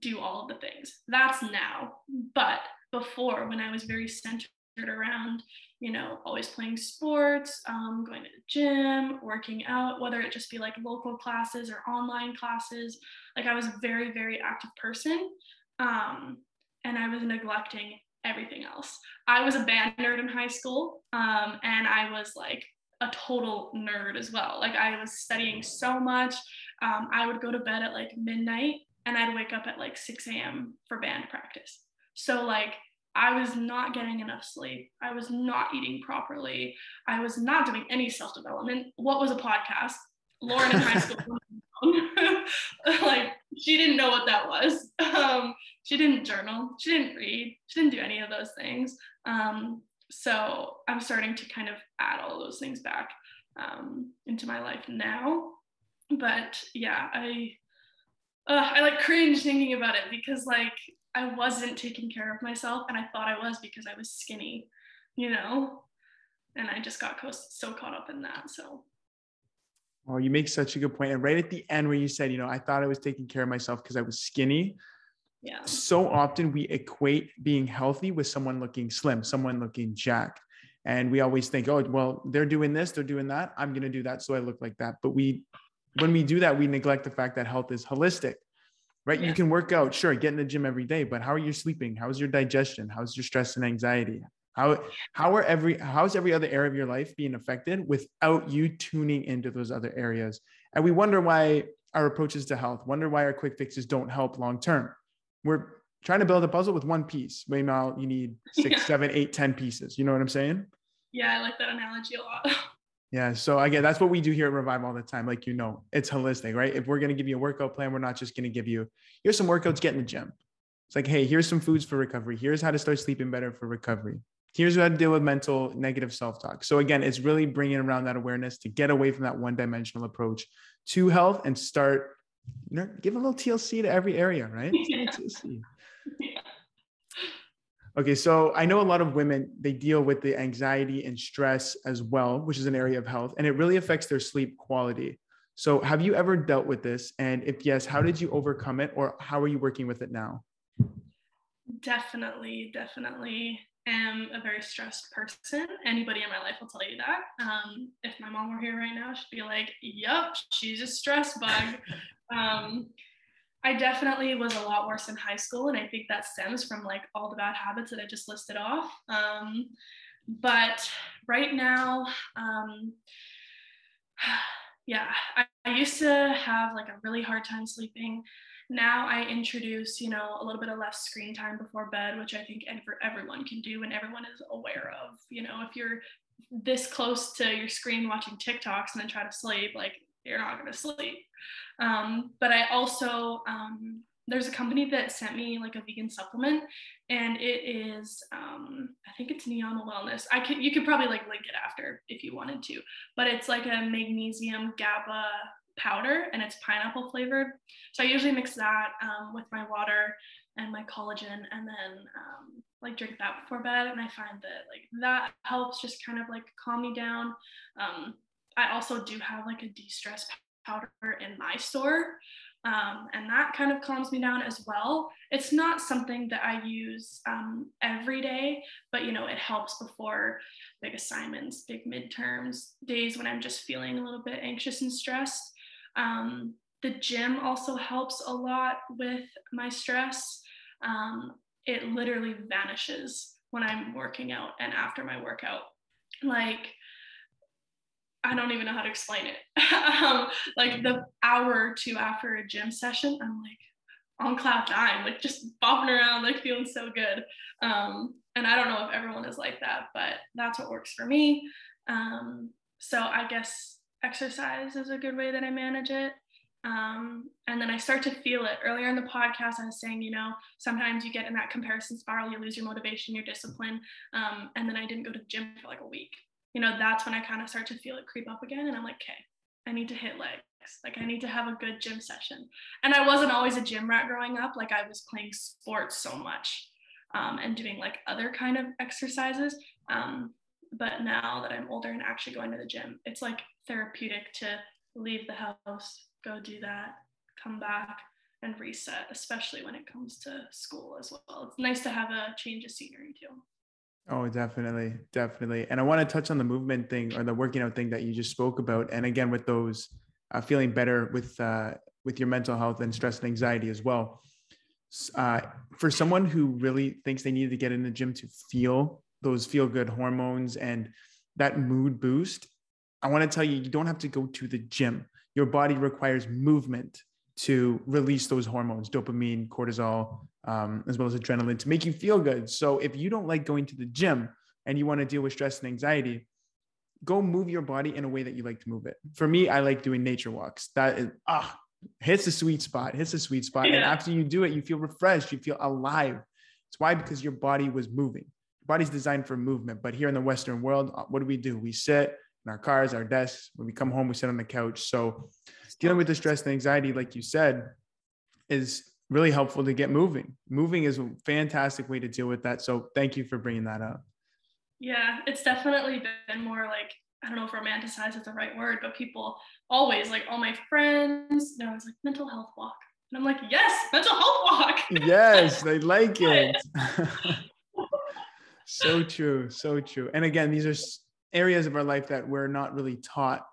do all of the things. That's now. But before, when I was very centered around you know, always playing sports, um, going to the gym, working out, whether it just be like local classes or online classes. Like I was a very, very active person. Um, and I was neglecting everything else. I was a band nerd in high school. Um, and I was like a total nerd as well. Like I was studying so much. Um, I would go to bed at like midnight and I'd wake up at like 6 a.m. for band practice. So like I was not getting enough sleep. I was not eating properly. I was not doing any self development. What was a podcast? Lauryn in high school, like she didn't know what that was. Um, she didn't journal. She didn't read. She didn't do any of those things. Um, so I'm starting to kind of add all those things back um, into my life now. But yeah, I uh, I like cringe thinking about it because like I wasn't taking care of myself and I thought I was because I was skinny, you know? And I just got so caught up in that. So. Oh, you make such a good point. And right at the end where you said, you know, I thought I was taking care of myself because I was skinny. Yeah. So often we equate being healthy with someone looking slim, someone looking jacked. And we always think, oh, well, they're doing this, they're doing that. I'm going to do that. So I look like that. But we, when we do that, we neglect the fact that health is holistic right? Yeah. You can work out, sure, get in the gym every day, but how are you sleeping? How's your digestion? How's your stress and anxiety? How how are every how's every other area of your life being affected without you tuning into those other areas? And we wonder why our approaches to health, wonder why our quick fixes don't help long term. We're trying to build a puzzle with one piece. Meanwhile, you need six, yeah. seven, eight, ten pieces. You know what I'm saying? Yeah, I like that analogy a lot. Yeah. So again, that's what we do here at Revive all the time. Like, you know, it's holistic, right? If we're going to give you a workout plan, we're not just going to give you, here's some workouts, get in the gym. It's like, hey, here's some foods for recovery. Here's how to start sleeping better for recovery. Here's how to deal with mental negative self talk. So again, it's really bringing around that awareness to get away from that one dimensional approach to health and start, you know, give a little TLC to every area, right? Yeah. yeah. Okay, so I know a lot of women, they deal with the anxiety and stress as well, which is an area of health, and it really affects their sleep quality. So, have you ever dealt with this? And if yes, how did you overcome it, or how are you working with it now? Definitely, definitely am a very stressed person. Anybody in my life will tell you that. Um, if my mom were here right now, she'd be like, Yup, she's a stress bug. um, I definitely was a lot worse in high school, and I think that stems from like all the bad habits that I just listed off. Um, but right now, um, yeah, I, I used to have like a really hard time sleeping. Now I introduce, you know, a little bit of less screen time before bed, which I think everyone can do and everyone is aware of. You know, if you're this close to your screen watching TikToks and then try to sleep, like you're not going to sleep. Um, but I also, um, there's a company that sent me like a vegan supplement and it is, um, I think it's Niyama Wellness. I could, you could probably like link it after if you wanted to, but it's like a magnesium GABA powder and it's pineapple flavored. So I usually mix that um, with my water and my collagen and then um, like drink that before bed. And I find that like that helps just kind of like calm me down. Um, I also do have like a de-stress powder in my store. Um, and that kind of calms me down as well. It's not something that I use um, every day, but you know, it helps before big assignments, big midterms, days when I'm just feeling a little bit anxious and stressed. Um, the gym also helps a lot with my stress. Um, it literally vanishes when I'm working out and after my workout. Like, I don't even know how to explain it. um, like the hour or two after a gym session, I'm like on cloud nine, like just bopping around, like feeling so good. Um, and I don't know if everyone is like that, but that's what works for me. Um, so I guess exercise is a good way that I manage it. Um, and then I start to feel it. Earlier in the podcast, I was saying, you know, sometimes you get in that comparison spiral, you lose your motivation, your discipline. Um, and then I didn't go to the gym for like a week you know, that's when I kind of start to feel it creep up again. And I'm like, okay, I need to hit legs. Like I need to have a good gym session. And I wasn't always a gym rat growing up. Like I was playing sports so much um, and doing like other kind of exercises. Um, but now that I'm older and actually going to the gym, it's like therapeutic to leave the house, go do that, come back and reset, especially when it comes to school as well. It's nice to have a change of scenery too. Oh, definitely, definitely. And I want to touch on the movement thing or the working out thing that you just spoke about. And again, with those uh, feeling better with uh, with your mental health and stress and anxiety as well. Uh, for someone who really thinks they need to get in the gym to feel those feel good hormones and that mood boost, I want to tell you, you don't have to go to the gym. Your body requires movement to release those hormones, dopamine, cortisol, um, as well as adrenaline to make you feel good. So if you don't like going to the gym and you want to deal with stress and anxiety, go move your body in a way that you like to move it. For me, I like doing nature walks. That is ah hits the sweet spot, hits the sweet spot. Yeah. And after you do it, you feel refreshed, you feel alive. It's why because your body was moving. Your body's designed for movement. But here in the Western world, uh, what do we do? We sit in our cars, our desks. When we come home, we sit on the couch. So dealing with the stress and anxiety, like you said, is really helpful to get moving. Moving is a fantastic way to deal with that. So thank you for bringing that up. Yeah, it's definitely been more like I don't know if romanticize is the right word, but people always like all my friends, they're always like mental health walk. And I'm like, yes, mental health walk. yes, they like it. so true, so true. And again, these are areas of our life that we're not really taught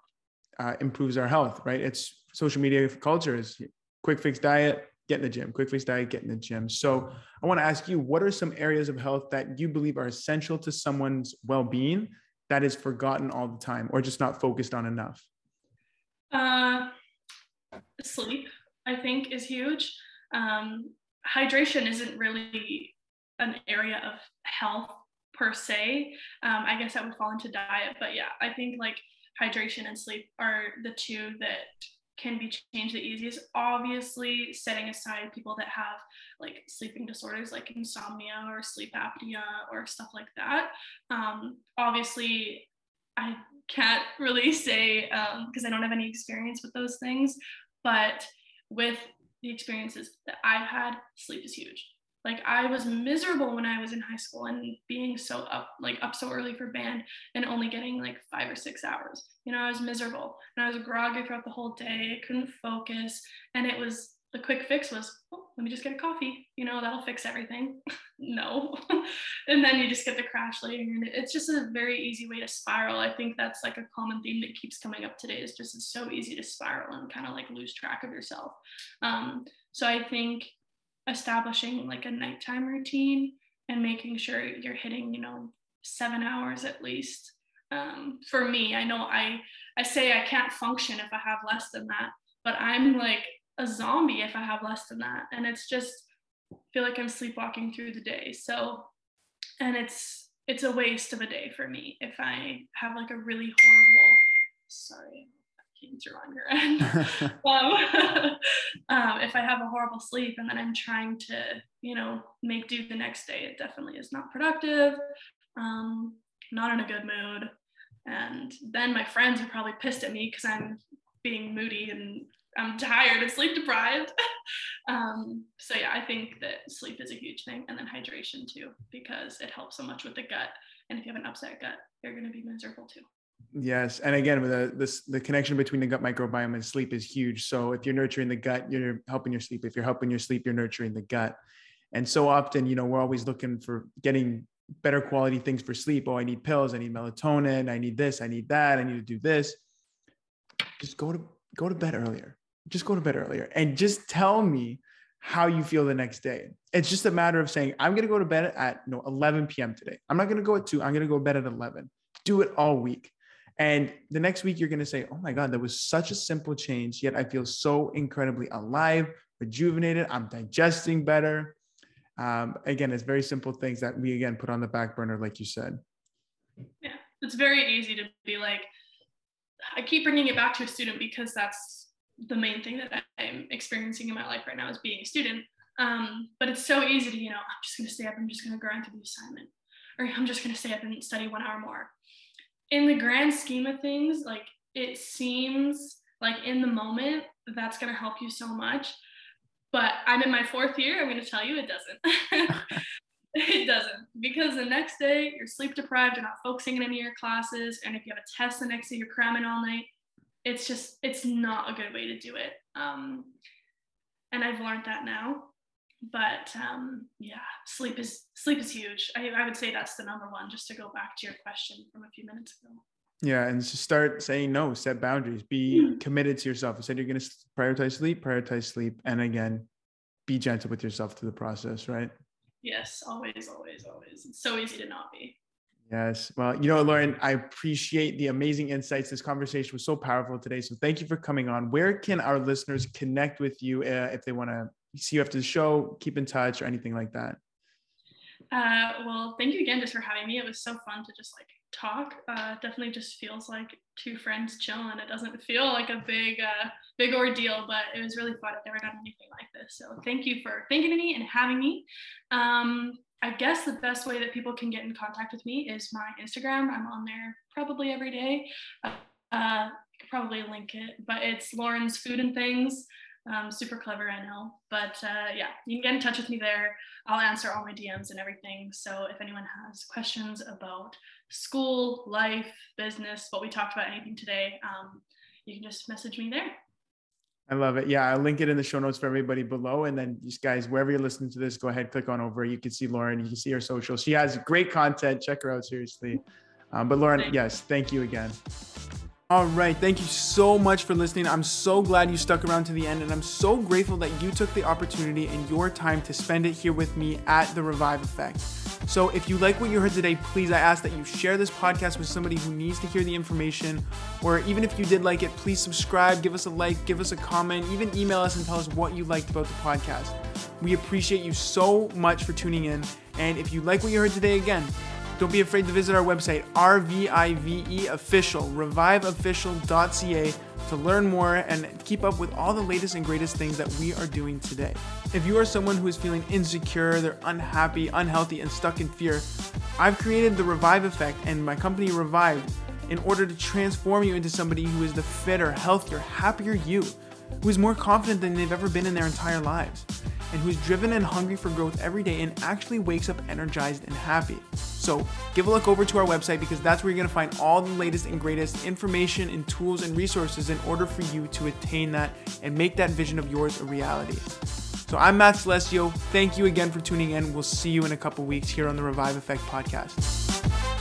uh, improves our health, right? It's social media culture is quick fix diet, get in the gym, quick fix diet, get in the gym. So I want to ask you, what are some areas of health that you believe are essential to someone's well-being that is forgotten all the time or just not focused on enough? Uh, sleep, I think, is huge. Um, hydration isn't really an area of health per se. Um, I guess that would fall into diet, but yeah, I think like hydration and sleep are the two that can be changed the easiest. Obviously, setting aside people that have like sleeping disorders like insomnia or sleep apnea or stuff like that. Um, obviously, I can't really say because um, I don't have any experience with those things, but with the experiences that I've had, sleep is huge like i was miserable when i was in high school and being so up like up so early for band and only getting like five or six hours. You know i was miserable and i was groggy throughout the whole day. I couldn't focus. And it was the quick fix was oh, let me just get a coffee. You know that'll fix everything. No. And then you just get the crash later and it's just a very easy way to spiral. I think that's like a common theme that keeps coming up today. Is just it's so easy to spiral and kind of like lose track of yourself. Um, so i think establishing like a nighttime routine and making sure you're hitting, you know, seven hours at least. Um, for me, I know I I say I can't function if I have less than that, but I'm like a zombie if I have less than that, and it's just feel like I'm sleepwalking through the day. So, and it's it's a waste of a day for me if I have like a really horrible. Sorry, through on your end. um, um, if I have a horrible sleep and then I'm trying to, you know, make do the next day, it definitely is not productive, um, not in a good mood. And then my friends are probably pissed at me because I'm being moody and I'm tired and sleep deprived. um, so yeah, I think that sleep is a huge thing, and then hydration too, because it helps so much with the gut. And if you have an upset gut, you're going to be miserable too. Yes, and again, the this the connection between the gut microbiome and sleep is huge. So if you're nurturing the gut, you're helping your sleep. If you're helping your sleep, you're nurturing the gut. And so often, you know, we're always looking for getting better quality things for sleep. Oh, I need pills. I need melatonin. I need this. I need that. I need to do this. Just go to go to bed earlier. Just go to bed earlier, and just tell me how you feel the next day. It's just a matter of saying, I'm going to go to bed at you know 11 p.m. today. I'm not going to go at two. I'm going to go to bed at 11. Do it all week and the next week, you're going to say, Oh my God, that was such a simple change. Yet I feel so incredibly alive, rejuvenated. I'm digesting better. Um, again, it's very simple things that we, again, put on the back burner, like you said. Yeah, it's very easy to be like, I keep bringing it back to a student because that's the main thing that I'm experiencing in my life right now is being a student. Um, but it's so easy to, you know, I'm just going to stay up, I'm just going to grind through the assignment, or I'm just going to stay up and study one hour more in the grand scheme of things, like it seems like in the moment that's going to help you so much. But I'm in my fourth year. I'm going to tell you it doesn't. it doesn't because the next day you're sleep deprived, you're not focusing in any of your classes, and if you have a test the next day, you're cramming all night. It's just it's not a good way to do it. Um, and I've learned that now but um, yeah, sleep is sleep is huge. I, I would say that's the number one. Just to go back to your question from a few minutes ago. Yeah, and just start saying no, set boundaries, be mm-hmm. committed to yourself. I said you're going to prioritize sleep, prioritize sleep, and again, be gentle with yourself through the process, right? Yes, always, always, always. It's so easy to not be. Yes. Well, you know, Lauryn, I appreciate the amazing insights. This conversation was so powerful today. So thank you for coming on. Where can our listeners connect with you uh, if they want to see you after the show, keep in touch or anything like that. Uh, well, thank you again just for having me. It was so fun to just like talk. Uh, definitely just feels like two friends chilling. It doesn't feel like a big, uh, big ordeal, but it was really fun. I've never done anything like this. So thank you for thinking of me and having me. Um, I guess the best way that people can get in contact with me is my Instagram. I'm on there probably every day. Uh, I could probably link it, but it's Lauryn's Food and Things. Um, super clever, I know. But uh, yeah, you can get in touch with me there. I'll answer all my DMs and everything. So if anyone has questions about school, life, business, what we talked about, anything today, um, you can just message me there. I love it. Yeah, I'll link it in the show notes for everybody below. And then just guys, wherever you're listening to this, go ahead, click on over. You can see Lauryn, you can see her social. She has great content. Check her out seriously. Um, but Lauryn, yes, thank you again. All right. Thank you so much for listening. I'm so glad you stuck around to the end, and I'm so grateful that you took the opportunity and your time to spend it here with me at the Revive Effect. So, if you like what you heard today, please, I ask that you share this podcast with somebody who needs to hear the information. Or even if you did like it, please subscribe, give us a like, give us a comment, even email us and tell us what you liked about the podcast. We appreciate you so much for tuning in. And if you like what you heard today, again, don't be afraid to visit our website, RVIVE Official, rviveofficial.ca, to learn more and keep up with all the latest and greatest things that we are doing today. If you are someone who is feeling insecure, they're unhappy, unhealthy, and stuck in fear, I've created the Revive Effect and my company Revive in order to transform you into somebody who is the fitter, healthier, happier you, who is more confident than they've ever been in their entire lives and who's driven and hungry for growth every day and actually wakes up energized and happy. So, give a look over to our website because that's where you're to find all the latest and greatest information and tools and resources in order for you to attain that and make that vision of yours a reality. So, I'm Matt Celestio. Thank you again for tuning in. We'll see you in a couple weeks here on the Revive Effect podcast.